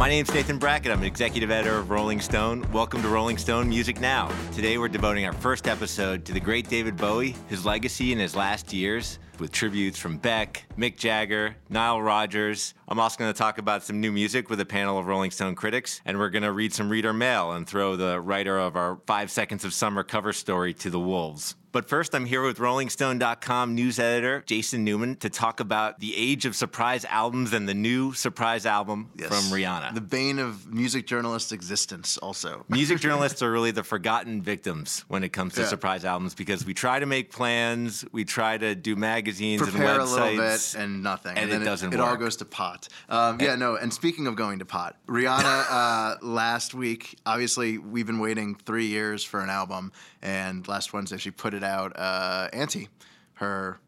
My name's Nathan Brackett. I'm executive editor of Rolling Stone. Welcome to Rolling Stone Music Now. Today we're devoting our first episode to the great David Bowie, his legacy in his last years, with tributes from Beck, Mick Jagger, Nile Rodgers. I'm also going to talk about some new music with a panel of Rolling Stone critics, and we're going to read some reader mail and throw the writer of our Five Seconds of Summer cover story to the wolves. But first, I'm here with RollingStone.com news editor Jason Newman to talk about the age of surprise albums and the new surprise album Yes. from Rihanna. The bane of music journalist existence, also. Music journalists are really the forgotten victims when it comes to Yeah. surprise albums because we try to make plans, we try to do magazines Prepare and a little websites. bit and nothing. and it then doesn't it, all goes to pot. Um, yeah, no, and speaking of going to pot, Rihanna uh, last week, obviously, we've been waiting three years for an album, and last Wednesday she put it out, uh, Auntie, her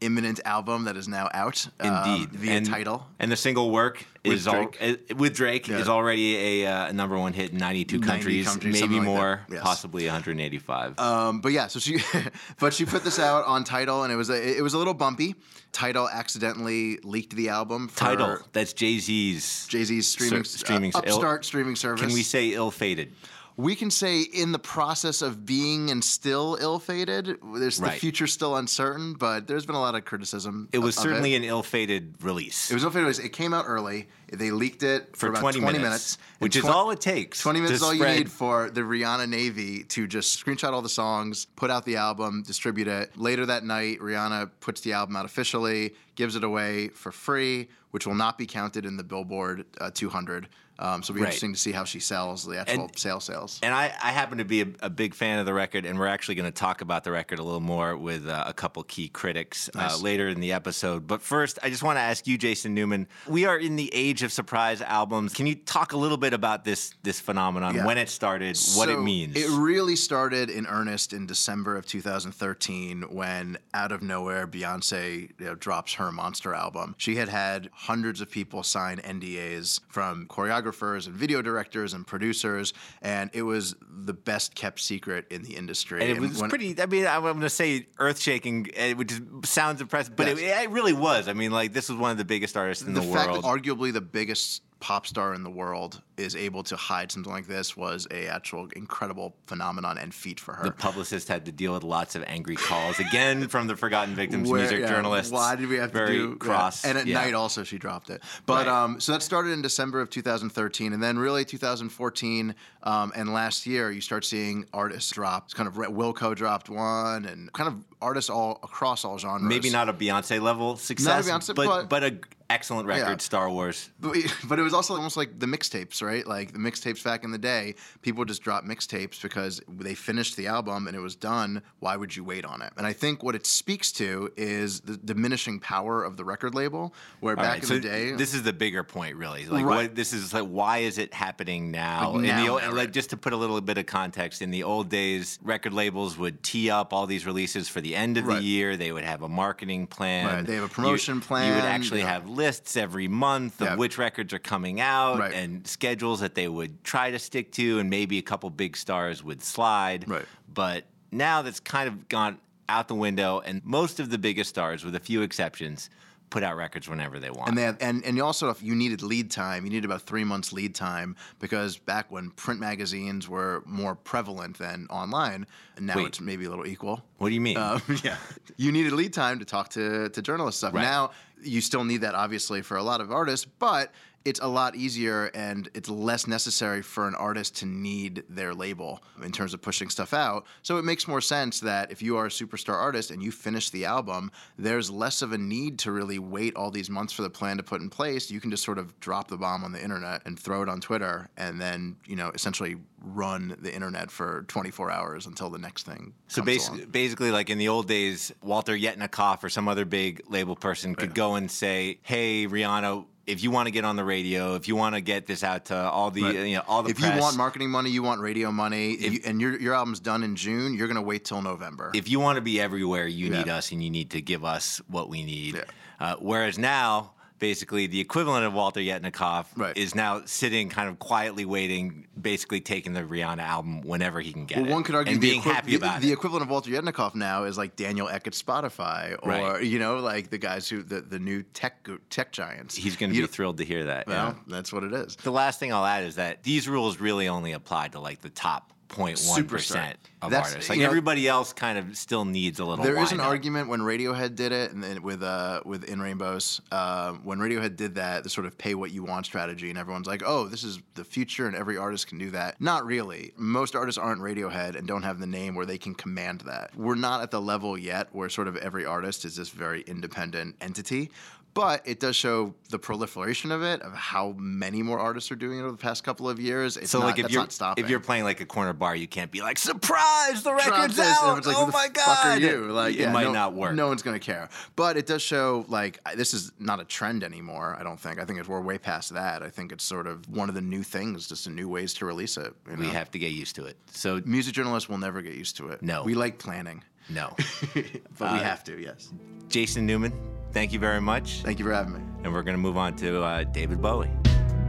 imminent album that is now out. um, Indeed, via and, title. and the single work With is all uh, with Drake Yeah. is already a, uh, number one hit in 92 90 countries, countries, maybe something like more. Yes. possibly 185. Um, but yeah, so she, but she put this out on Title, and it was a, it was a little bumpy. Title accidentally leaked the album. Title that's Jay Z's. Jay Z's streaming, Ser- streaming- uh, upstart streaming service. Can we say ill-fated? We can say in the process of being and still ill-fated. There's Right. the future still uncertain, but there's been a lot of criticism. It was of certainly it. an ill-fated release It was ill-fated. It came out early. They leaked it for, for about 20, minutes, minutes, which And is all it takes. 20 minutes is all spread- you need for the Rihanna Navy to just screenshot all the songs, put out the album, distribute it. Later that night, Rihanna puts the album out officially, gives it away for free, which will not be counted in the Billboard uh, 200. Um, so it'll be Right. interesting to see how she sells the actual And- sale sales. And I, I happen to be a, a big fan of the record, and we're actually going to talk about the record a little more with uh, a couple key critics uh, later in the episode. But first, I just want to ask you, Jason Newman. We are in the age of surprise albums. Can you talk a little bit about this this phenomenon, Yeah. when it started, what it means? It really started in earnest in December of 2013 when, out of nowhere, Beyonce you know, drops her Monster album. She had had hundreds of people sign NDAs from choreographers and video directors and producers, and it was the best kept secret in the industry. and it was when- pretty. I mean, I'm going to say earth shaking, uh, which sounds impressive, but it, Yes. it really was. I mean, like this was one of the biggest artists in the, the, fact world. arguably the biggest pop star in the world is able to hide something like this was a actual incredible phenomenon and feat for her. the publicist had to deal with lots of angry calls again from the Forgotten Victims Where- music yeah, journalists. Why did we have very to do cross? Yeah. And at yeah. night also she dropped it. But Right. um, so that started in December of 2013, and then really 2014 um, and last year you start seeing artists drop. It's kind of Wilco dropped one, and kind of artists all across all genres. maybe not a Beyonce level success, Beyonce, but but- but a excellent record. Star Wars. But, but it was also almost like the mixtapes, right? Like the mixtapes back in the day, people just dropped mixtapes because they finished the album and it was done. Why would you wait on it? And I think what it speaks to is the diminishing power of the record label, where All back right, in so the day, this is the bigger point, really. Like, Right. what this is like, why is it happening now? Like in the now, old, now, like, just to put a little bit of context, in the old days, record labels would tee up all these releases for the end of the Right. year. They would have a marketing plan. Right, they have a You- promotion You would plan, actually have lists every month of Yeah. which records are coming out Right. and schedules that they would try to stick to, and maybe a couple big stars would slide. Right. But now that's kind of gone out the window, and most of the biggest stars, with a few exceptions, put out records whenever they want. And they have, and and you also if you needed lead time, you needed about three months lead time because back when print magazines were more prevalent than online, and now Wait. it's maybe a little equal. what do you mean? Um, yeah, you needed lead time to talk to to journalists stuff. Right. Now you still need that obviously for a lot of artists, but it's a lot easier and it's less necessary for an artist to need their label in terms of pushing stuff out. So it makes more sense that if you are a superstar artist and you finish the album, there's less of a need to really wait all these months for the plan to put in place. You can just sort of drop the bomb on the internet and throw it on Twitter and then, you know, essentially run the internet for 24 hours until the next thing So basically, along. basically, like in the old days, Walter Yetnikoff or some other big label person could go and say, "Hey, Rihanna, if you want to get on the radio, if you want to get this out to all the Right. you know all the if press, you want marketing money, you want radio money, you, and your your album's done in June, you're gonna wait till November. if you want to be everywhere, you Yeah. need us, and you need to give us what we need." Yeah. Uh, whereas now. Basically the equivalent of Walter Yetnikoff, Right. is now sitting kind of quietly waiting, basically taking the Rihanna album whenever he can get Well, it. one could argue and being equi- happy about the it. The equivalent of Walter Yetnikoff now is like Daniel Ek at Spotify, or Right. you know, like the guys who the, the new tech tech giants. He's going to be thrilled to hear that. yeah. Well, that's what it is. The last thing I'll add is that these rules really only apply to like the top 0.1% of That's- artists. Like you know- everybody else kind of still needs a little There is an lineup. argument when Radiohead did it, and then with uh with In Rainbows, um, when Radiohead did that, the sort of pay what you want strategy, and everyone's like, oh, this is the future, and every artist can do that. Not really. Most artists aren't Radiohead and don't have the name where they can command that. We're not at the level yet where sort of every artist is this very independent entity. But it does show the proliferation of it, of how many more artists are doing it over the past couple of years. It's So not, like if you're if you're playing like a corner bar, you can't be like surprise the record's this," and out. like, oh "Who the my fuck god! are you? Like, it yeah, might no- not work. No one's gonna care. But it does show like this is not a trend anymore. I don't think. I think it's, we're way past that. I think it's sort of one of the new things, just the new ways to release it. You know? we have to get used to it. So music journalists will never get used to it. No. we like planning, no, but we Uh, have to. Yes. Jason Newman, thank you very much. Thank you for having me. And we're gonna move on to uh, David Bowie.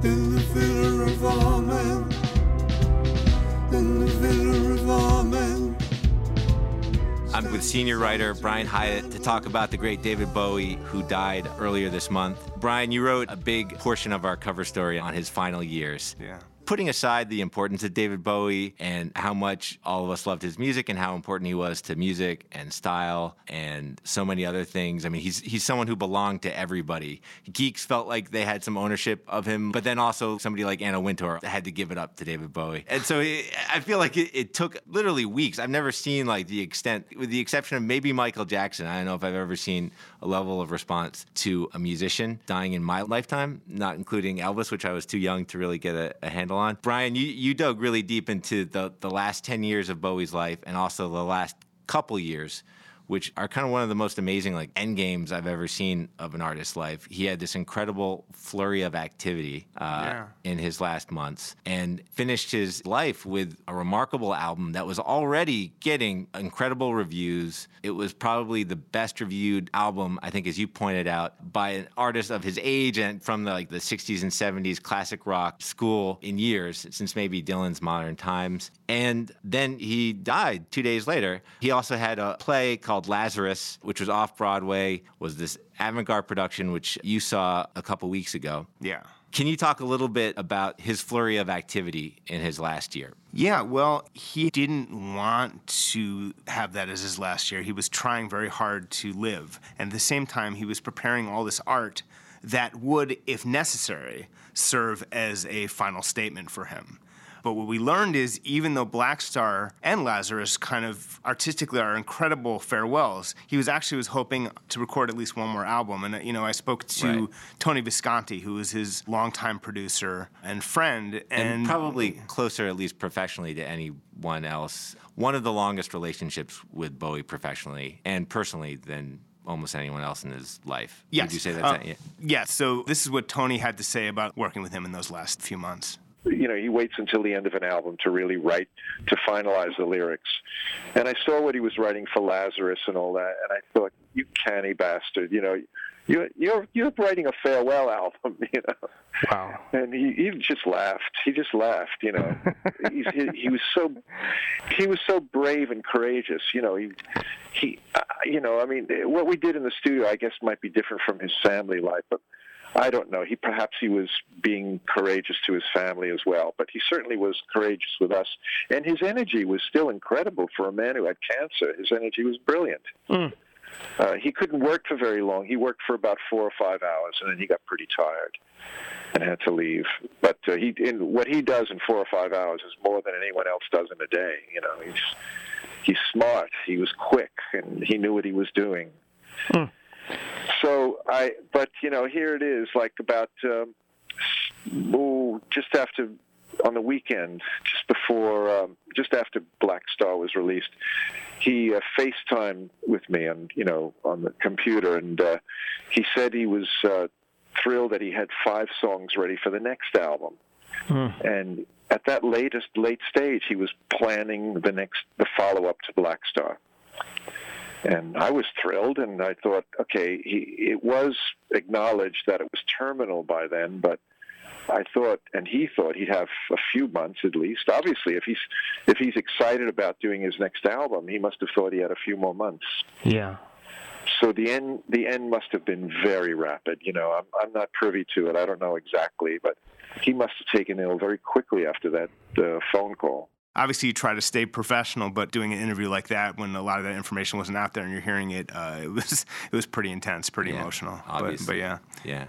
In the villa of all men. In the villa of all men. I'm with senior writer Brian Hyatt to talk about the great David Bowie, who died earlier this month. Brian, you wrote a big portion of our cover story on his final years. Yeah. Putting aside the importance of David Bowie and how much all of us loved his music and how important he was to music and style and so many other things. I mean, he's he's someone who belonged to everybody. Geeks felt like they had some ownership of him, but then also somebody like Anna Wintour had to give it up to David Bowie. And so it, I feel like it, it took literally weeks. I've never seen like the extent, with the exception of maybe Michael Jackson. I don't know if I've ever seen a level of response to a musician dying in my lifetime, not including Elvis, which I was too young to really get a, a handle on. Brian, you, you dug really deep into the, the last 10 years of Bowie's life and also the last couple years which are kind of one of the most amazing like end games I've ever seen of an artist's life. He had this incredible flurry of activity uh, Yeah. in his last months and finished his life with a remarkable album that was already getting incredible reviews. It was probably the best reviewed album, I think, as you pointed out, by an artist of his age and from the, like the 60s and 70s classic rock school in years since maybe Dylan's Modern Times. And then he died two days later. He also had a play called Lazarus, which was off Broadway, was this avant-garde production which you saw a couple weeks ago. Yeah. Can you talk a little bit about his flurry of activity in his last year? Yeah, well, he didn't want to have that as his last year. He was trying very hard to live. And at the same time, he was preparing all this art that would, if necessary, serve as a final statement for him. But what we learned is even though Black Star and Lazarus kind of artistically are incredible farewells, he was actually was hoping to record at least one more album. And uh, you know, I spoke to Right. Tony Visconti, who was his longtime producer and friend, And, and, probably closer, at least professionally, to anyone else. One of the longest relationships with Bowie professionally and personally than almost anyone else in his life. Yes. Would you say that's Uh? Yeah. yeah, so this is what Tony had to say about working with him in those last few months. You know, he waits until the end of an album to really write, to finalize the lyrics. And I saw what he was writing for Lazarus and all that, and I thought, you canny bastard, you know, you're you're you're writing a farewell album, you know. Wow. And he, he just laughed. He just laughed, you know. He's, he, he was so he was so brave and courageous, you know. He he, uh, you know, I mean, what we did in the studio, I guess, might be different from his family life, but I don't know. He perhaps he was being courageous to his family as well, but he certainly was courageous with us. And his energy was still incredible for a man who had cancer. His energy was brilliant. Uh, he couldn't work for very long. He worked for about four or five hours, and then he got pretty tired and had to leave. But uh, he, in, what he does in four or five hours is more than anyone else does in a day. You know, he's he's smart. He was quick, and he knew what he was doing. So I, but you know, here it is, like about um, oh, just after on the weekend, just before, um, just after Black Star was released, he uh, FaceTimed with me on, you know, on the computer, and uh, he said he was uh, thrilled that he had five songs ready for the next album, and at that latest late stage, he was planning the next, the follow up to Black Star. And I was thrilled, and I thought, okay, he, it was acknowledged that it was terminal by then, but I thought, and he thought he'd have a few months at least. Obviously, if he's if he's excited about doing his next album, he must have thought he had a few more months. Yeah. So the end the end must have been very rapid. You know, I'm I'm not privy to it. I don't know exactly, but he must have taken ill very quickly after that uh, phone call obviously you try to stay professional, but doing an interview like that when a lot of that information wasn't out there and you're hearing it, uh, it was it was pretty intense, pretty Yeah, emotional. obviously. But, but yeah. Yeah.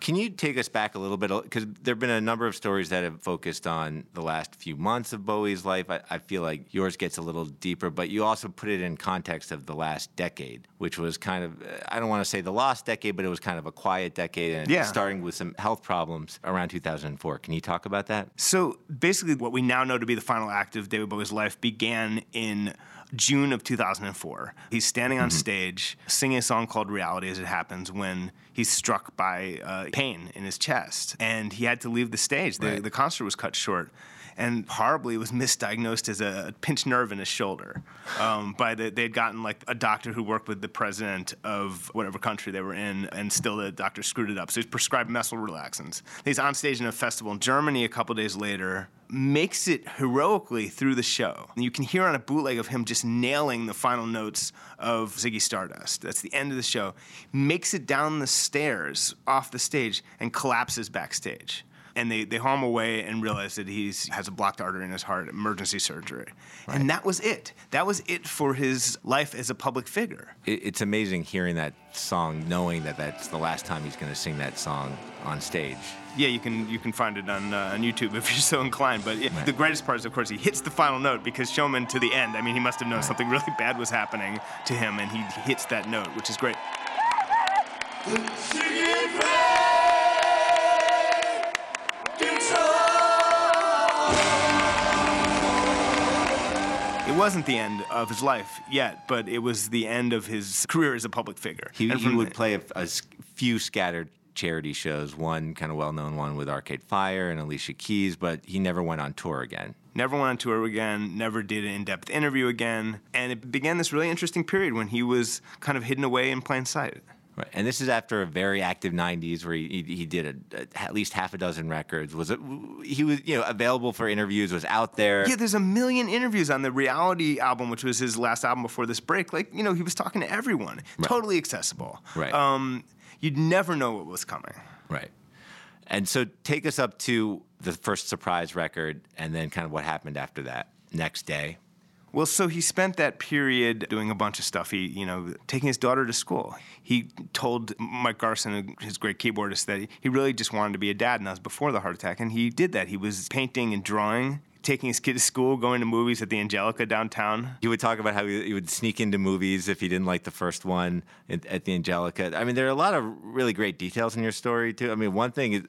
Can you take us back a little bit? Because there have been a number of stories that have focused on the last few months of Bowie's life. I, I feel like yours gets a little deeper, but you also put it in context of the last decade, which was kind of, I don't want to say the lost decade, but it was kind of a quiet decade and Yeah. starting with some health problems around 2004. Can you talk about that? So basically, what we now know to be the final act of David Bowie's life began in June of 2004. He's standing on stage singing a song called Reality as It Happens when he's struck by uh, pain in his chest. And he had to leave the stage. The, Right. the concert was cut short. And horribly, was misdiagnosed as a pinched nerve in his shoulder. Um, by the, they had gotten like a doctor who worked with the president of whatever country they were in, and still the doctor screwed it up. So he's prescribed muscle relaxants. He's on stage in a festival in Germany a couple days later, makes it heroically through the show. You can hear on a bootleg of him just nailing the final notes of Ziggy Stardust. That's the end of the show. Makes it down the stairs off the stage and collapses backstage. And they, they haul him away and realize that he has a blocked artery in his heart, emergency surgery. And that was it. That was it for his life as a public figure. It, it's amazing hearing that song, knowing that that's the last time he's going to sing that song on stage. Yeah, you can you can find it on uh, on YouTube if you're so inclined. But it, the greatest part is, of course, he hits the final note because Showman to the end. I mean, he must have known something really bad was happening to him, and he hits that note, which is great. It wasn't the end of his life yet, but it was the end of his career as a public figure. He, he would the- play a few scattered charity shows, one kind of well known one with Arcade Fire and Alicia Keys, but he never went on tour again. Never went on tour again, never did an in depth interview again. And it began this really interesting period when he was kind of hidden away in plain sight. Right. And this is after a very active 90s where he, he, he did a, a- at least half a dozen records. Was it, he was you know available for interviews, was out there. Yeah, there's a million interviews on the Reality album, which was his last album before this break. Like, you know, he was talking to everyone, totally accessible. Right. Um, you'd never know what was coming. Right. And so take us up to the first surprise record and then kind of what happened after that. Next day. Well, so he spent that period doing a bunch of stuff. He, you know, taking his daughter to school. He told Mike Garson, his great keyboardist, that he really just wanted to be a dad, and that was before the heart attack. And he did that. He was painting and drawing, taking his kid to school, going to movies at the Angelica downtown. He would talk about how he, he would sneak into movies if he didn't like the first one at, at the Angelica. I mean, there are a lot of really great details in your story, too. I mean, one thing is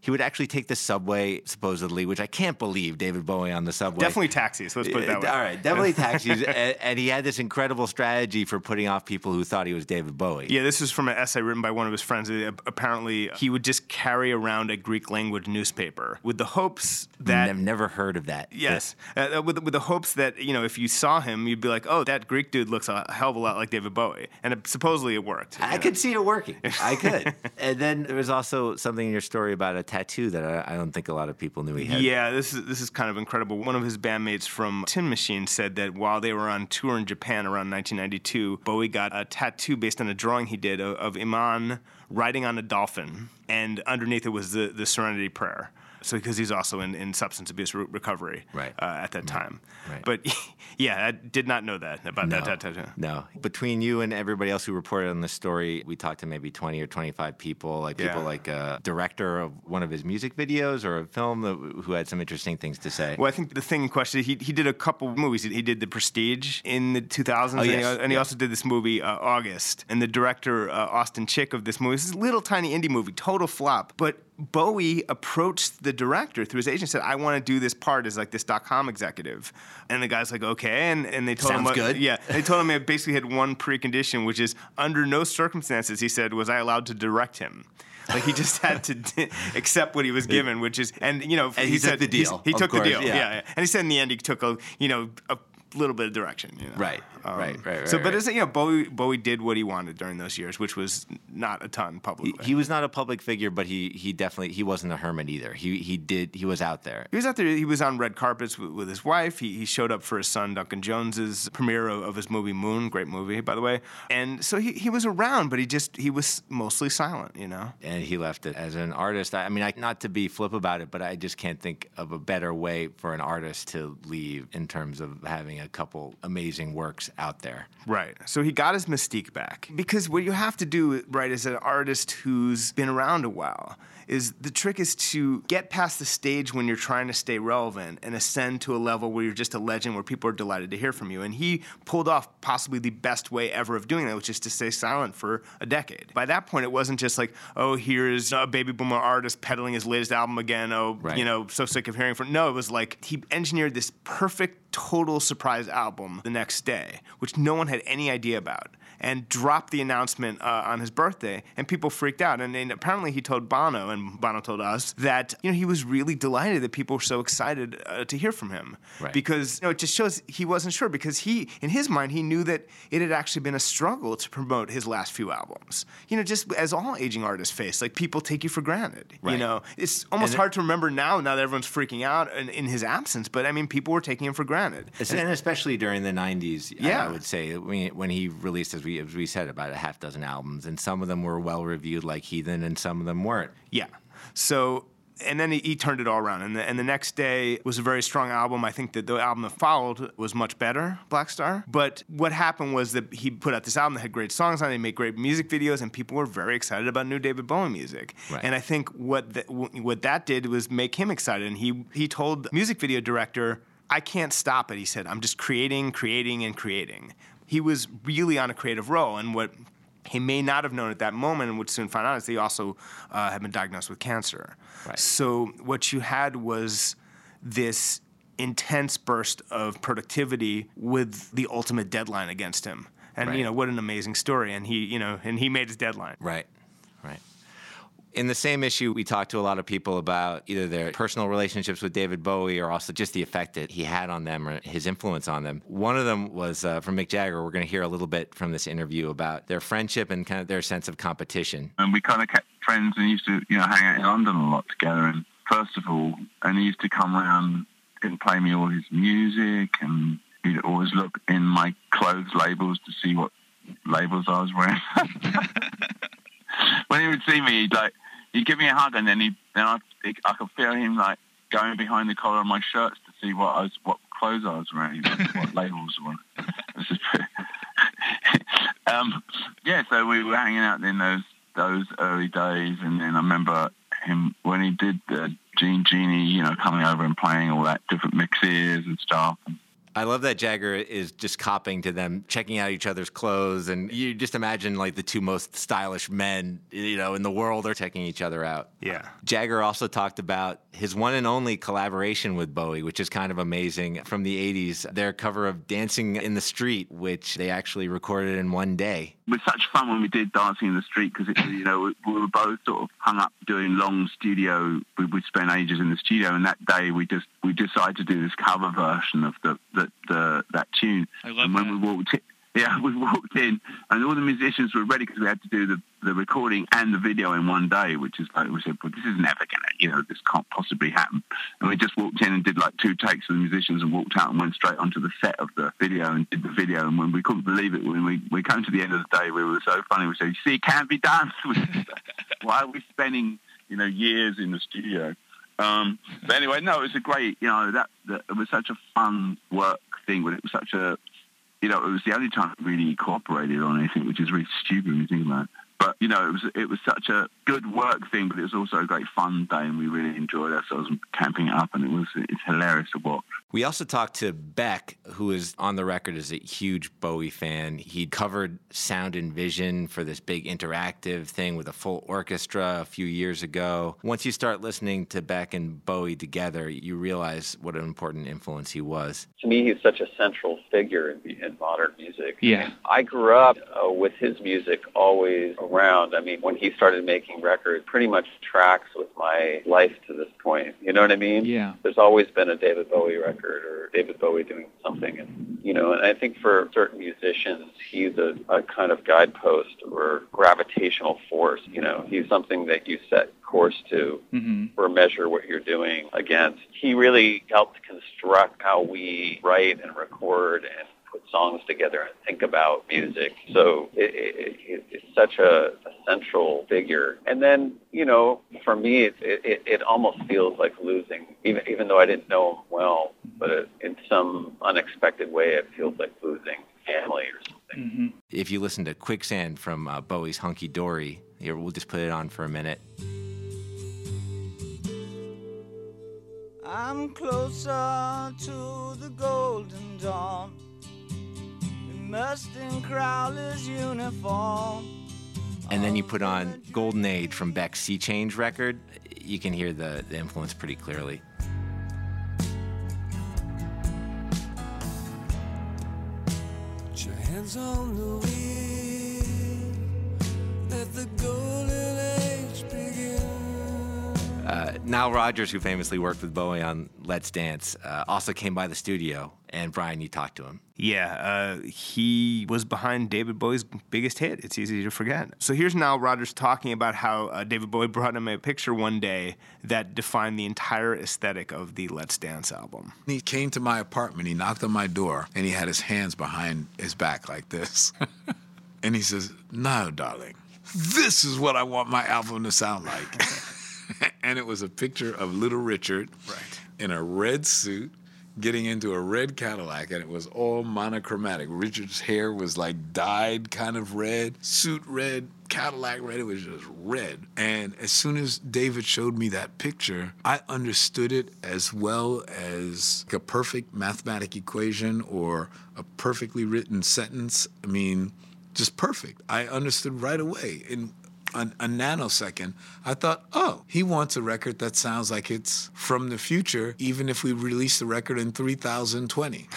he would actually take the subway, supposedly, which I can't believe David Bowie on the subway. Definitely taxis. Let's put it that way. All right, definitely taxis. and, and he had this incredible strategy for putting off people who thought he was David Bowie. Yeah, this is from an essay written by one of his friends. Uh, Apparently, he would just carry around a Greek language newspaper with the hopes that. I've never heard of that. Yes, uh, with, with the hopes that you know, if you saw him, you'd be like, "Oh, that Greek dude looks a hell of a lot like David Bowie," and it, supposedly it worked. I know. could see it working. I could. and then there was also something in your story about a tattoo that I, I don't think a lot of people knew he had. Yeah, this is this is kind of incredible. One of his bandmates from Tin Machine said that while they were on tour in Japan around 1992, Bowie got a tattoo based on a drawing he did of, of Iman riding on a dolphin, and underneath it was the the Serenity Prayer. So because he's also in, in substance abuse re- recovery Right. uh, at that time. Right. But yeah, I did not know that about No, that no. Between you and everybody else who reported on this story, we talked to maybe 20 or 25 people, like people Yeah. like a director of one of his music videos or a film that, who had some interesting things to say. Well, I think the thing in question, he, he did a couple movies. He, he did The Prestige in the 2000s, and, he, Oh, yes, and he yeah. also did this movie, uh, August. And the director, uh, Austin Chick, of this movie, this is a little tiny indie movie, total flop. But Bowie approached the director through his agent and said, I want to do this part as like this dot com executive. And the guy's like, okay. And, and they told Sounds him, good. Yeah. They told him it basically had one precondition, which is under no circumstances, he said, was I allowed to direct him. Like he just had to d- accept what he was given, which is, and you know, And he took said the deal, He took course, the deal, yeah. yeah. And he said in the end he took a, you know, a little bit of direction. You know? Right, right, um, right, So, but right. you know, Bowie Bowie did what he wanted during those years, which was not a ton He, he was not a public figure, but he he definitely he wasn't a hermit either. He he did he was out there. He was out there. He was on red carpets with, with his wife. He, he showed up for his son Duncan Jones's premiere of, of his movie Moon, great movie by the way. And so he, he was around, but he just he was mostly silent, you know. and he left it as an artist. I I mean, I, not to be flip about it, but I just can't think of a better way for an artist to leave in terms of having a couple amazing works out there. Right. So he got his mystique back. Because what you have to do, right, as an artist who's been around a while, is the trick is to get past the stage when you're trying to stay relevant and ascend to a level where you're just a legend where people are delighted to hear from you. And he pulled off possibly the best way ever of doing that, which is to stay silent for a decade. By that point, it wasn't just like, oh, here's a baby boomer artist peddling his latest album again. Oh, Right. you know, so sick of hearing from. No, it was like he engineered this perfect, total surprise album the next day, which no one had any idea about, and dropped the announcement uh, on his birthday, and people freaked out. And, and apparently, he told Bono, and Bono told us that you know he was really delighted that people were so excited uh, to hear from him Right. because you know it just shows he wasn't sure because he, in his mind, he knew that it had actually been a struggle to promote his last few albums. You know, just as all aging artists face, like people take you for granted. You know, it's almost And it- hard to remember now. Now that everyone's freaking out in, in his absence, but I mean, people were taking him for granted. And especially during the '90s, Yeah. I would say when when he released, as we as we said, about a half dozen albums, and some of them were well reviewed, like Heathen, and some of them weren't. Yeah. So, and then he, he turned it all around. And the, and the next day was a very strong album. I think that the album that followed was much better, Black Star. But what happened was that he put out this album that had great songs on it, he made great music videos, and people were very excited about new David Bowie music. Right. And I think what, the, what that did was make him excited. And he, he told the music video director, I can't stop it. He said, I'm just creating, creating, and creating. He was really on a creative roll. And what he may not have known at that moment, and would soon find out, is that he also uh, had been diagnosed with cancer. Right. So what you had was this intense burst of productivity with the ultimate deadline against him. And Right. you know what an amazing story. And he, you know, and he made his deadline. Right, right. In the same issue, we talked to a lot of people about either their personal relationships with David Bowie or also just the effect that he had on them or his influence on them. One of them was uh, from Mick Jagger. We're going to hear a little bit from this interview about their friendship and kind of their sense of competition. and we kind of kept friends and used to, you know, hang out in London a lot together. And first of all, and he used to come around and play me all his music, and he'd always look in my clothes labels to see what labels I was wearing. when he would see me, he'd like, he'd give me a hug, and then he, then I, I could feel him like going behind the collar of my shirts to see what I was, what clothes I was wearing, what labels were. This is pretty- um, yeah, so we were hanging out in those those early days, and then I remember him when he did the Gene Genie, you know, coming over and playing all that different mixes and stuff. I love that Jagger is just copying to them, checking out each other's clothes, and you just imagine like the two most stylish men, you know, in the world are checking each other out. Yeah. Jagger also talked about his one and only collaboration with Bowie, which is kind of amazing from the 80s. Their cover of Dancing in the Street, which they actually recorded in one day. It was such fun when we did Dancing in the Street because, you know, we, we were both sort of hung up doing long studio. We would spend ages in the studio, and that day we just we decided to do this cover version of the, the, the that tune. I love and when that. we walked in, yeah, we walked in, and all the musicians were ready because we had to do the, the recording and the video in one day, which is like we said, well, this is never gonna, you know, this can't possibly happen. And we just walked in and did like two takes of the musicians and walked out and went straight onto the set of the video and did the video. And when we couldn't believe it, when we we came to the end of the day, we were so funny. We said, "You see, it can be done." Why are we spending, you know, years in the studio? Um, but anyway, no, it was a great, you know, that, that it was such a fun work thing, but it was such a, you know, it was the only time I really cooperated on anything, which is really stupid when you think about it. But you know, it was it was such a good work thing, but it was also a great fun day, and we really enjoyed ourselves camping up, and it was it's hilarious to watch. We also talked to Beck, who is on the record as a huge Bowie fan. He covered Sound and Vision for this big interactive thing with a full orchestra a few years ago. Once you start listening to Beck and Bowie together, you realize what an important influence he was. to me, he's such a central figure in, in modern music. Yeah. I grew up uh, with his music always around. I mean, when he started making records, pretty much tracks with my life to this point. You know what I mean? Yeah. There's always been a David Bowie record or David Bowie doing something, and you know, and I think for certain musicians, he's a, a kind of guidepost or gravitational force. You know, he's something that you set course to mm-hmm. or measure what you're doing against. He really helped construct how we write and record and put songs together and think about music. So it, it, it, it's such a, a central figure. And then, you know, for me, it, it, it almost feels like losing, even even though I didn't know him well, but it, in some unexpected way, it feels like losing family or something. If you listen to Quicksand from uh, Bowie's Hunky Dory, here we'll just put it on for a minute. I'm closer to the golden dawn. Immersed in Crowler's uniform. And then you put on Golden Age from Beck's Sea Change record. You can hear the, the influence pretty clearly. Put your hands on the wheel. Uh, Nile Rodgers, who famously worked with Bowie on Let's Dance, uh, also came by the studio. And Brian, you talked to him. Yeah, uh, he was behind David Bowie's biggest hit. It's easy to forget. So here's Nile Rodgers talking about how uh, David Bowie brought him a picture one day that defined the entire aesthetic of the Let's Dance album. He came to my apartment, he knocked on my door, and he had his hands behind his back like this. and he says, No, darling, this is what I want my album to sound like. and it was a picture of Little Richard right. in a red suit getting into a red Cadillac, and it was all monochromatic. Richard's hair was like dyed kind of red, suit red, Cadillac red. It was just red. And as soon as David showed me that picture, I understood it as well as a perfect mathematic equation or a perfectly written sentence. I mean, just perfect. I understood right away. In a, a nanosecond, I thought, oh, he wants a record that sounds like it's from the future, even if we release the record in 3020.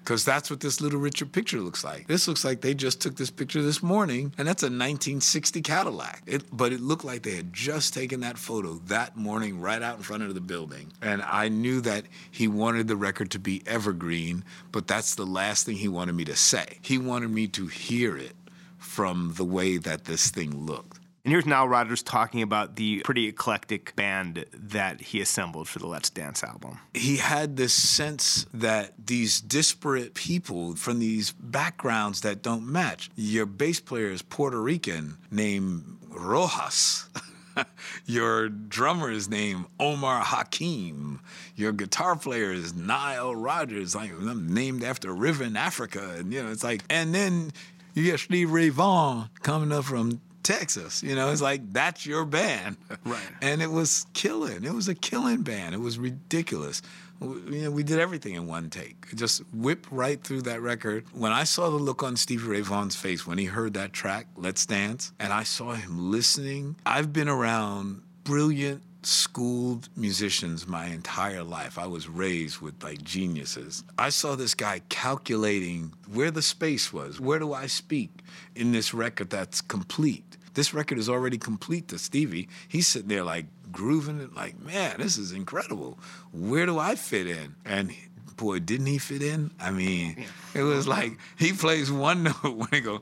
Because that's what this Little Richard picture looks like. This looks like they just took this picture this morning, and that's a 1960 Cadillac. It, but it looked like they had just taken that photo that morning right out in front of the building. And I knew that he wanted the record to be evergreen, but that's the last thing he wanted me to say. He wanted me to hear it from the way that this thing looked. And here's Nile Rodgers talking about the pretty eclectic band that he assembled for the Let's Dance album. he had this sense that these disparate people from these backgrounds that don't match. Your bass player is Puerto Rican, named Rojas. Your drummer is named Omar Hakim. Your guitar player is Nile Rodgers, like I'm named after river in Africa. And you know, it's like, and then you get Steve Ray Vaughan coming up from Texas. You know, it's like that's your band, Right. And it was killing. It was a killing band. It was ridiculous. We, you know, we did everything in one take. Just whipped right through that record. When I saw the look on Stevie Ray Vaughan's face when he heard that track, "Let's Dance," and I saw him listening. I've been around brilliant schooled musicians my entire life. I was raised with like geniuses. I saw this guy calculating where the space was. Where do I speak in this record that's complete? This record is already complete to Stevie. He's sitting there like grooving it like, man, this is incredible. Where do I fit in? And boy, didn't he fit in? I mean, it was like he plays one note when he goes,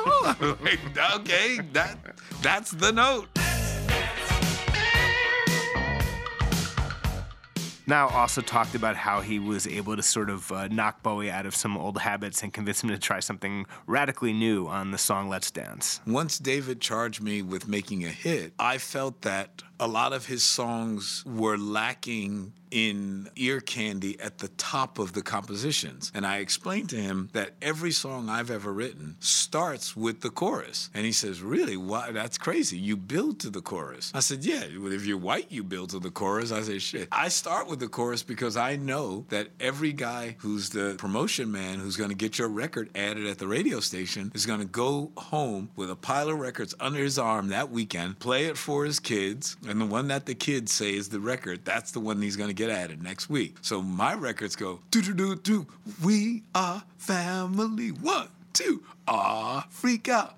okay, that that's the note. Now also talked about how he was able to sort of uh, knock Bowie out of some old habits and convince him to try something radically new on the song Let's Dance. Once David charged me with making a hit, I felt that a lot of his songs were lacking in ear candy at the top of the compositions. And I explained to him that every song I've ever written starts with the chorus. And he says, Really? Why? That's crazy. You build to the chorus. I said, Yeah, if you're white, you build to the chorus. I said, Shit. I start with the chorus because I know that every guy who's the promotion man who's going to get your record added at the radio station is going to go home with a pile of records under his arm that weekend, play it for his kids, and the one that the kids say is the record, that's the one he's going to get at it next week. So my records go, do do do do, we are family. One, two, ah, freak out.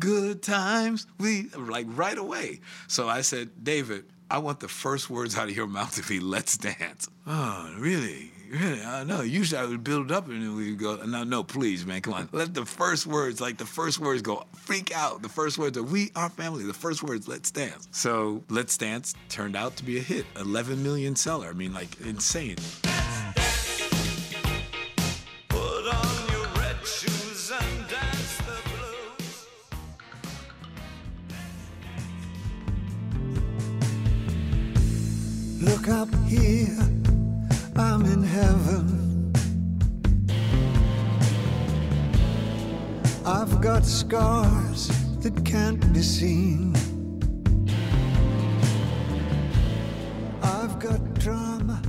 Good times. We like right away. So I said, David, I want the first words out of your mouth to be let's dance. Oh, really? Really? I know. Usually I would build up and then we would go, no, no, please, man, come on. Let the first words, like the first words go, freak out. The first words are, we are family. The first words, let's dance. So Let's Dance turned out to be a hit, 11 million seller. I mean, like, insane. Put on your red shoes and dance the blues. Look up here, got scars that can't be seen. I've got drama,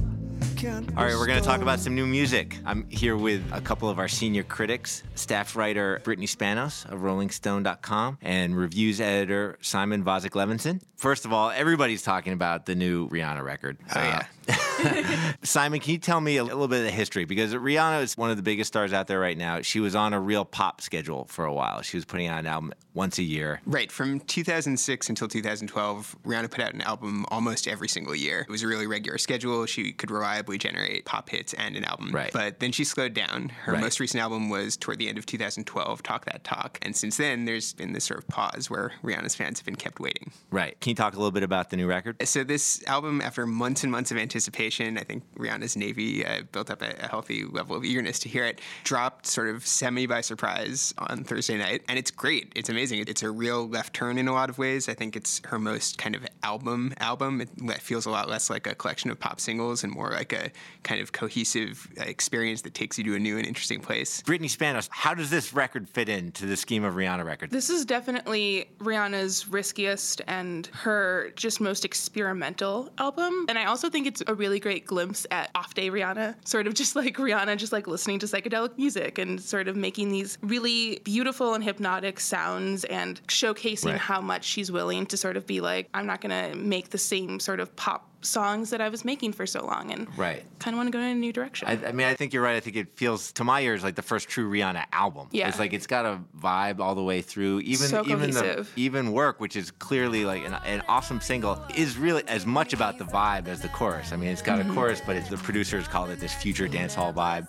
All right, we're going to talk about some new music. I'm here with a couple of our senior critics, staff writer Brittany Spanos of RollingStone.com and reviews editor Simon Vozik Levinson. First of all, everybody's talking about the new Rihanna record. Oh, yeah. Simon, can you tell me a little bit of the history? Because Rihanna is one of the biggest stars out there right now. She was on a real pop schedule for a while. She was putting out an album once a year. Right. From 2006 until 2012, Rihanna put out an album almost every single year. It was a really regular schedule. She could reliably generate pop hits and an album. Right. But then she slowed down. Her Right. most recent album was toward the end of 2012, Talk That Talk. And since then, there's been this sort of pause where Rihanna's fans have been kept waiting. Right. Can you talk a little bit about the new record? So this album, after months and months of anticipation, I think Rihanna's Navy uh, built up a, a healthy level of eagerness to hear it. Dropped sort of semi by surprise on Thursday night, and it's great. It's amazing. It's a real left turn in a lot of ways. I think it's her most kind of album album. It feels a lot less like a collection of pop singles and more like a kind of cohesive uh, experience that takes you to a new and interesting place. Brittany Spanos, how does this record fit into the scheme of Rihanna records? This is definitely Rihanna's riskiest and her just most experimental album. And I also think it's a really great glimpse at off day Rihanna, sort of just like Rihanna, just like listening to psychedelic music and sort of making these really beautiful and hypnotic sounds and showcasing Right. how much she's willing to sort of be like, I'm not going to make the same sort of pop songs that I was making for so long and Right. kind of want to go in a new direction. I, I mean, I think you're right. I think it feels, to my ears, like the first true Rihanna album. Yeah. It's like it's got a vibe all the way through. Even So even the cohesive. even work, which is clearly like an, an awesome single, is really as much about the vibe as the chorus. I mean, it's got Mm-hmm. a chorus, but it's, the producers called it this future dance hall vibe.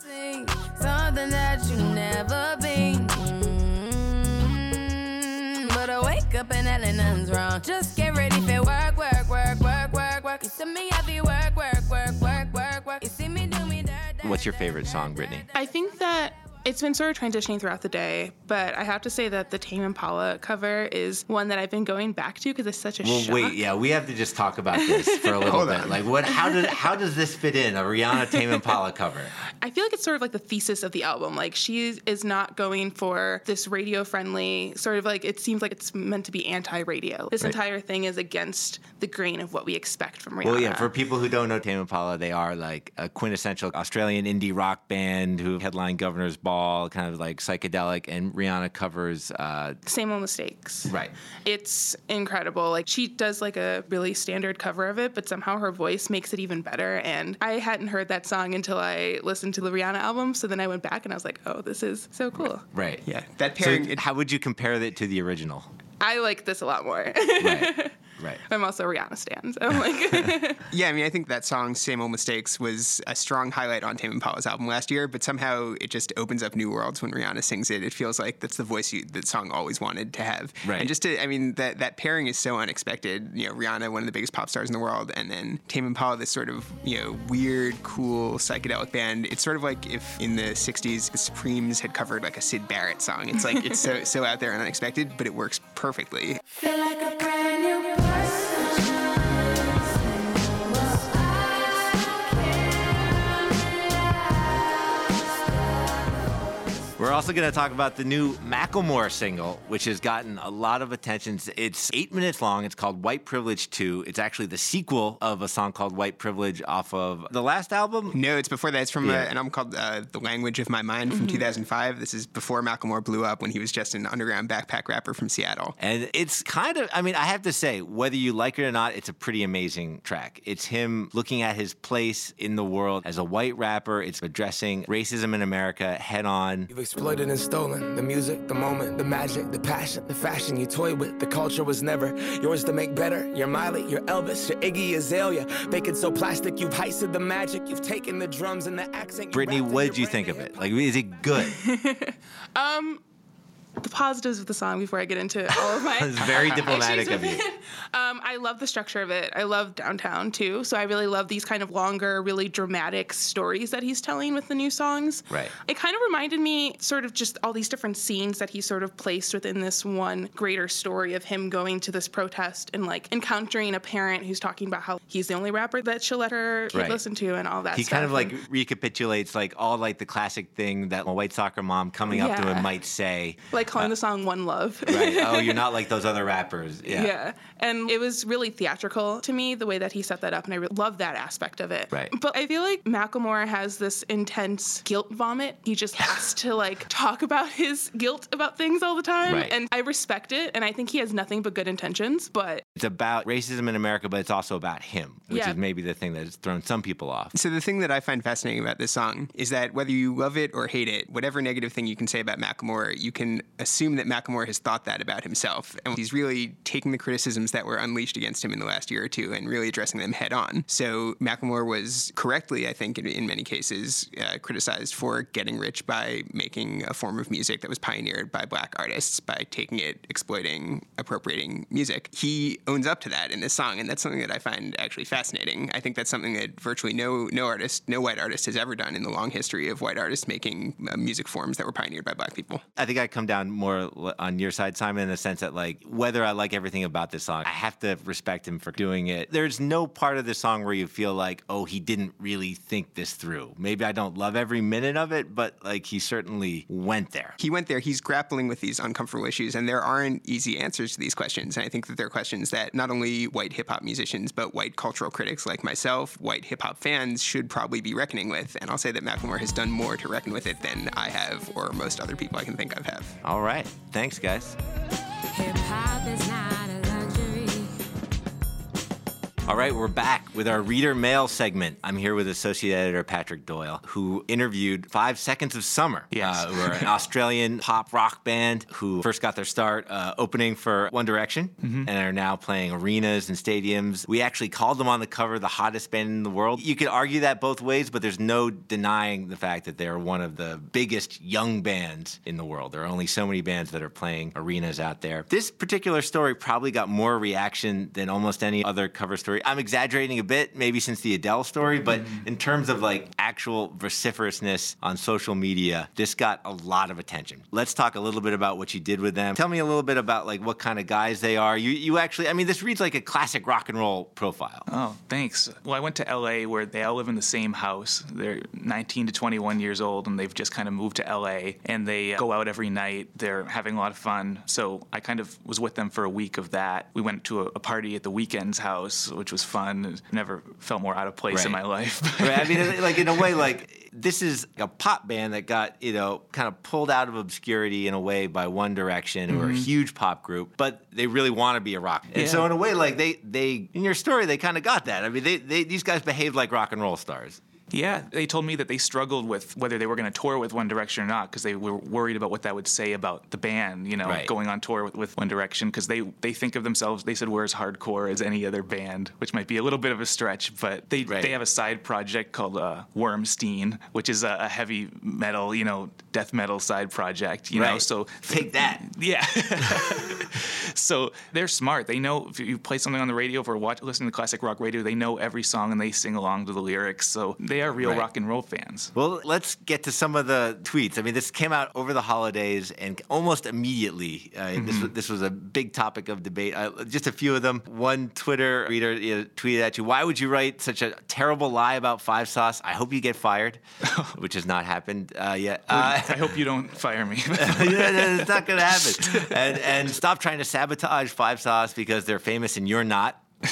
I wake up and hell nothing's wrong. Just get ready for work, work, work, work, work, work. You see me happy work, work, work, work, work, work. You see me do me dirt, dirt, What's your favorite song, Brittany? I think that it's been sort of transitioning throughout the day, but I have to say that the Tame Impala cover is one that I've been going back to because it's such a Well, shock. wait, yeah, we have to just talk about this for a little bit. Like, what? How does how does this fit in a Rihanna Tame Impala cover? I feel like it's sort of like the thesis of the album. Like she is not going for this radio friendly sort of like it seems like it's meant to be anti-radio. This Right. entire thing is against the grain of what we expect from Rihanna. Well, yeah, for people who don't know Tame Impala, they are like a quintessential Australian indie rock band who headline Governor's Ball, kind of like psychedelic, and Rihanna covers. Uh, Same old mistakes. right. It's incredible. Like she does like a really standard cover of it, but somehow her voice makes it even better. And I hadn't heard that song until I listened to the Rihanna album. So then I went back and I was like, oh, this is so cool. Right. Yeah, that So, pairing. it- how would you compare it to the original? I like this a lot more. Right. Right. I'm also a Rihanna stan, so I'm like Yeah, I mean, I think that song "Same Old Mistakes" was a strong highlight on Tame Impala's album last year, but somehow it just opens up new worlds when Rihanna sings it. It feels like that's the voice you, that song always wanted to have. Right. And just to, I mean, that that pairing is so unexpected. You know, Rihanna, one of the biggest pop stars in the world, and then Tame Impala, this sort of you know weird, cool psychedelic band. It's sort of like if in the '60s the Supremes had covered like a Sid Barrett song. It's like it's so so out there and unexpected, but it works perfectly. Feel like a brand new We're also going to talk about the new Macklemore single, which has gotten a lot of attention. It's eight minutes long. It's called White Privilege 2. It's actually the sequel of a song called White Privilege off of the last album. No, it's before that. It's from Yeah. uh, an album called uh, "The Language of My Mind" from 2005. This is before Macklemore blew up when he was just an underground backpack rapper from Seattle. And it's kind of, I mean, I have to say, whether you like it or not, it's a pretty amazing track. It's him looking at his place in the world as a white rapper. It's addressing racism in America head on. You've explained exploited and stolen. The music, the moment, the magic, the passion, the fashion you toy with. The culture was never yours to make better. Your Miley, your Elvis, your Iggy Azalea. Bacon so plastic, you've heisted the magic. You've taken the drums and the accent. Brittany, what did you think of it? Like, is it good? Um, the positives of the song before I get into all of my. It's very diplomatic of with you. Um, I love the structure of it. I love downtown too. So I really love these kind of longer, really dramatic stories that he's telling with the new songs. Right. It kind of reminded me sort of just all these different scenes that he sort of placed within this one greater story of him going to this protest and like encountering a parent who's talking about how he's the only rapper that she'll let her Right. listen to and all that he stuff. kind of like And- recapitulates like all like the classic thing that a white soccer mom coming up to Yeah. him might say. like calling the song One Love. Right. Oh, you're not like those other rappers. Yeah. Yeah. And it was really theatrical to me, the way that he set that up. And I re- love that aspect of it. Right. But I feel like Macklemore has this intense guilt vomit. He just has to like talk about his guilt about things all the time. Right. And I respect it. And I think he has nothing but good intentions. But It's about racism in America, but it's also about him, which Yeah. is maybe the thing that has thrown some people off. So the thing that I find fascinating about this song is that whether you love it or hate it, whatever negative thing you can say about Macklemore, you can assume that Macklemore has thought that about himself, and he's really taking the criticisms that were unleashed against him in the last year or two and really addressing them head on. So Macklemore was correctly, I think, in, in many cases, uh, criticized for getting rich by making a form of music that was pioneered by black artists by taking it, exploiting, appropriating music. He owns up to that in this song, and that's something that I find actually fascinating. I think that's something that virtually no no artist, no white artist has ever done in the long history of white artists making uh, music forms that were pioneered by black people. I think I come down more on your side, Simon, in the sense that like whether I like everything about this song, I have to respect him for doing it. There's no part of the song where you feel like, oh, he didn't really think this through. Maybe I don't love every minute of it, but like he certainly went there. He went there. He's grappling with these uncomfortable issues, and there aren't easy answers to these questions. And I think that they're questions that not only white hip hop musicians, but white cultural critics like myself, white hip hop fans, should probably be reckoning with. And I'll say that Macklemore has done more to reckon with it than I have, or most other people I can think of have. All right. Thanks, guys. Hip hop is not a luxury. All right, we're back with our reader mail segment. I'm here with Associate Editor Patrick Doyle, who interviewed Five Seconds of Summer, Yes. uh, who are an Australian pop rock band who first got their start uh, opening for One Direction Mm-hmm. and are now playing arenas and stadiums. We actually called them on the cover the hottest band in the world. You could argue that both ways, but there's no denying the fact that they're one of the biggest young bands in the world. There are only so many bands that are playing arenas out there. This particular story probably got more reaction than almost any other cover story. I'm exaggerating a bit, maybe since the Adele story, but mm-hmm. in terms of like actual vociferousness on social media, this got a lot of attention. Let's talk a little bit about what you did with them. Tell me a little bit about like what kind of guys they are. You you actually, I mean, this reads like a classic rock and roll profile. Oh, thanks. Well, I went to LA where they all live in the same house. They're 19 to 21 years old and they've just kind of moved to LA and they go out every night. They're having a lot of fun. So I kind of was with them for a week of that. We went to a, a party at the Weeknd's house, which was fun. Never felt more out of place in my life. right? I mean, like in a way, like this is a pop band that got you know kind of pulled out of obscurity in a way by One Direction, who are a Mhm. huge pop group, but they really want to be a rock. Band. And so in a way, like they they in your story, they kind of got that. I mean, they, they these guys behaved like rock and roll stars. Yeah, they told me that they struggled with whether they were going to tour with One Direction or not because they were worried about what that would say about the band, you know, Right. going on tour with, with One Direction because they they think of themselves. They said we're as hardcore as any other band, which might be a little bit of a stretch, but they they have a side project called uh, Wormstein, which is a, a heavy metal, you know, death metal side project, you know. So take that. Yeah. so they're smart. They know if you play something on the radio or watch listen to classic rock radio, they know every song and they sing along to the lyrics. So they are real Right. rock and roll fans. Well, let's get to some of the tweets. I mean, this came out over the holidays and almost immediately. Uh, this, Mhm. was, this was a big topic of debate. Uh, just a few of them. One Twitter reader you know, tweeted at you, Why would you write such a terrible lie about Five Sauce? I hope you get fired, which has not happened uh, yet. Uh, I hope you don't fire me. yeah, it's not going to happen. And, and stop trying to sabotage Five Sauce because they're famous and you're not.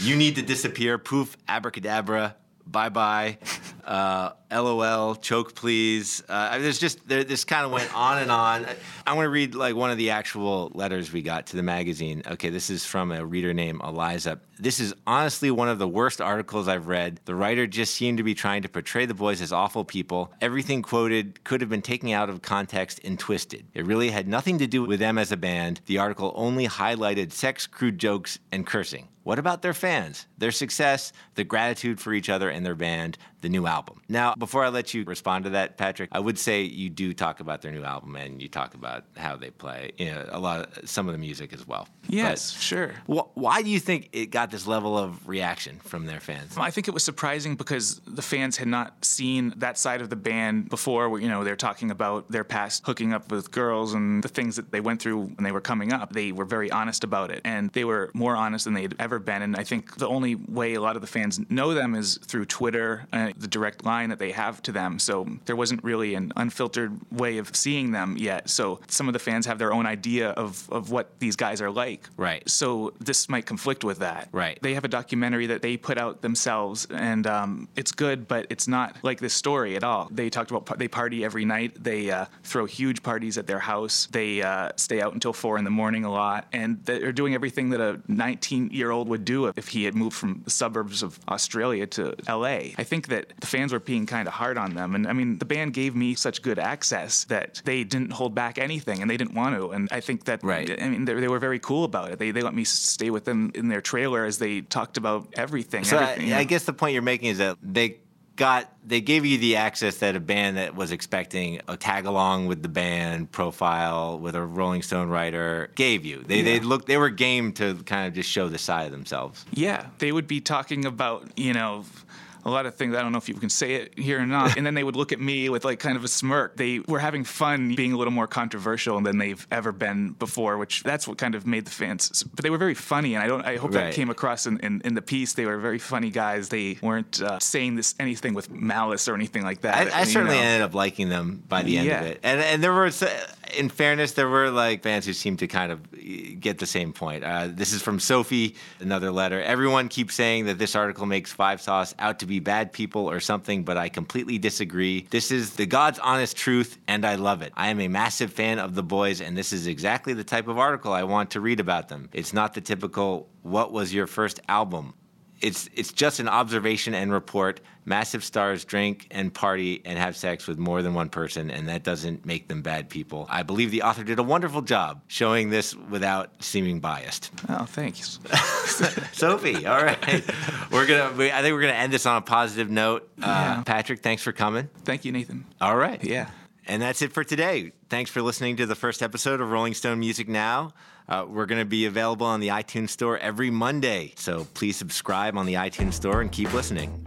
You need to disappear. Poof, abracadabra. Bye bye. Uh, LOL, choke please. Uh, there's just there, this kind of went on and on. I want to read like one of the actual letters we got to the magazine. Okay, this is from a reader named Eliza. This is honestly one of the worst articles I've read. The writer just seemed to be trying to portray the boys as awful people. Everything quoted could have been taken out of context and twisted. It really had nothing to do with them as a band. The article only highlighted sex, crude jokes, and cursing. What about their fans, their success, the gratitude for each other and their band, the new album? Now, before I let you respond to that, Patrick, I would say you do talk about their new album and you talk about how they play, you know, a lot of some of the music as well. Yes, but sure. Wh- why do you think it got this level of reaction from their fans? I think it was surprising because the fans had not seen that side of the band before. Where, you know, they're talking about their past hooking up with girls and the things that they went through when they were coming up. They were very honest about it, and they were more honest than they'd ever been. And I think the only way a lot of the fans know them is through Twitter, uh, the direct line that they have to them. So there wasn't really an unfiltered way of seeing them yet. So some of the fans have their own idea of, of what these guys are like. Right. So this might conflict with that. Right. They have a documentary that they put out themselves, and um, it's good, but it's not like this story at all. They talked about they party every night. They uh, throw huge parties at their house. They uh, stay out until four in the morning a lot, and they're doing everything that a 19 year old would do if he had moved from the suburbs of Australia to LA. I think that the fans were being kind of hard on them, and I mean the band gave me such good access that they didn't hold back anything, and they didn't want to. And I think that right. I mean they, they were very cool about it. They they let me stay with them in their trailer as they talked about everything. So everything, I, I guess the point you're making is that they got they gave you the access that a band that was expecting a tag along with the band profile with a Rolling Stone writer gave you. They yeah. they look they were game to kind of just show the side of themselves. Yeah, they would be talking about you know a lot of things. I don't know if you can say it here or not. and then they would look at me with like kind of a smirk. They were having fun being a little more controversial than they've ever been before, which that's what kind of made the fans. But they were very funny, and I don't. I hope right. that came across in, in, in, the piece. They were very funny guys. They weren't uh, saying this anything with malice or anything like that. I, I certainly know. ended up liking them by the end yeah. of it, and and there were. In fairness, there were like fans who seemed to kind of get the same point. Uh, this is from Sophie, another letter. Everyone keeps saying that this article makes Five Sauce out to be be bad people or something, but I completely disagree. This is the God's honest truth, and I love it. I am a massive fan of the boys, and this is exactly the type of article I want to read about them. It's not the typical, what was your first album? It's it's just an observation and report. Massive stars drink and party and have sex with more than one person, and that doesn't make them bad people. I believe the author did a wonderful job showing this without seeming biased. Oh, thanks, Sophie. All right, we're gonna. We, I think we're gonna end this on a positive note. Uh, yeah. Patrick, thanks for coming. Thank you, Nathan. All right. Yeah. And that's it for today. Thanks for listening to the first episode of Rolling Stone Music Now. Uh, we're going to be available on the iTunes Store every Monday. So please subscribe on the iTunes Store and keep listening.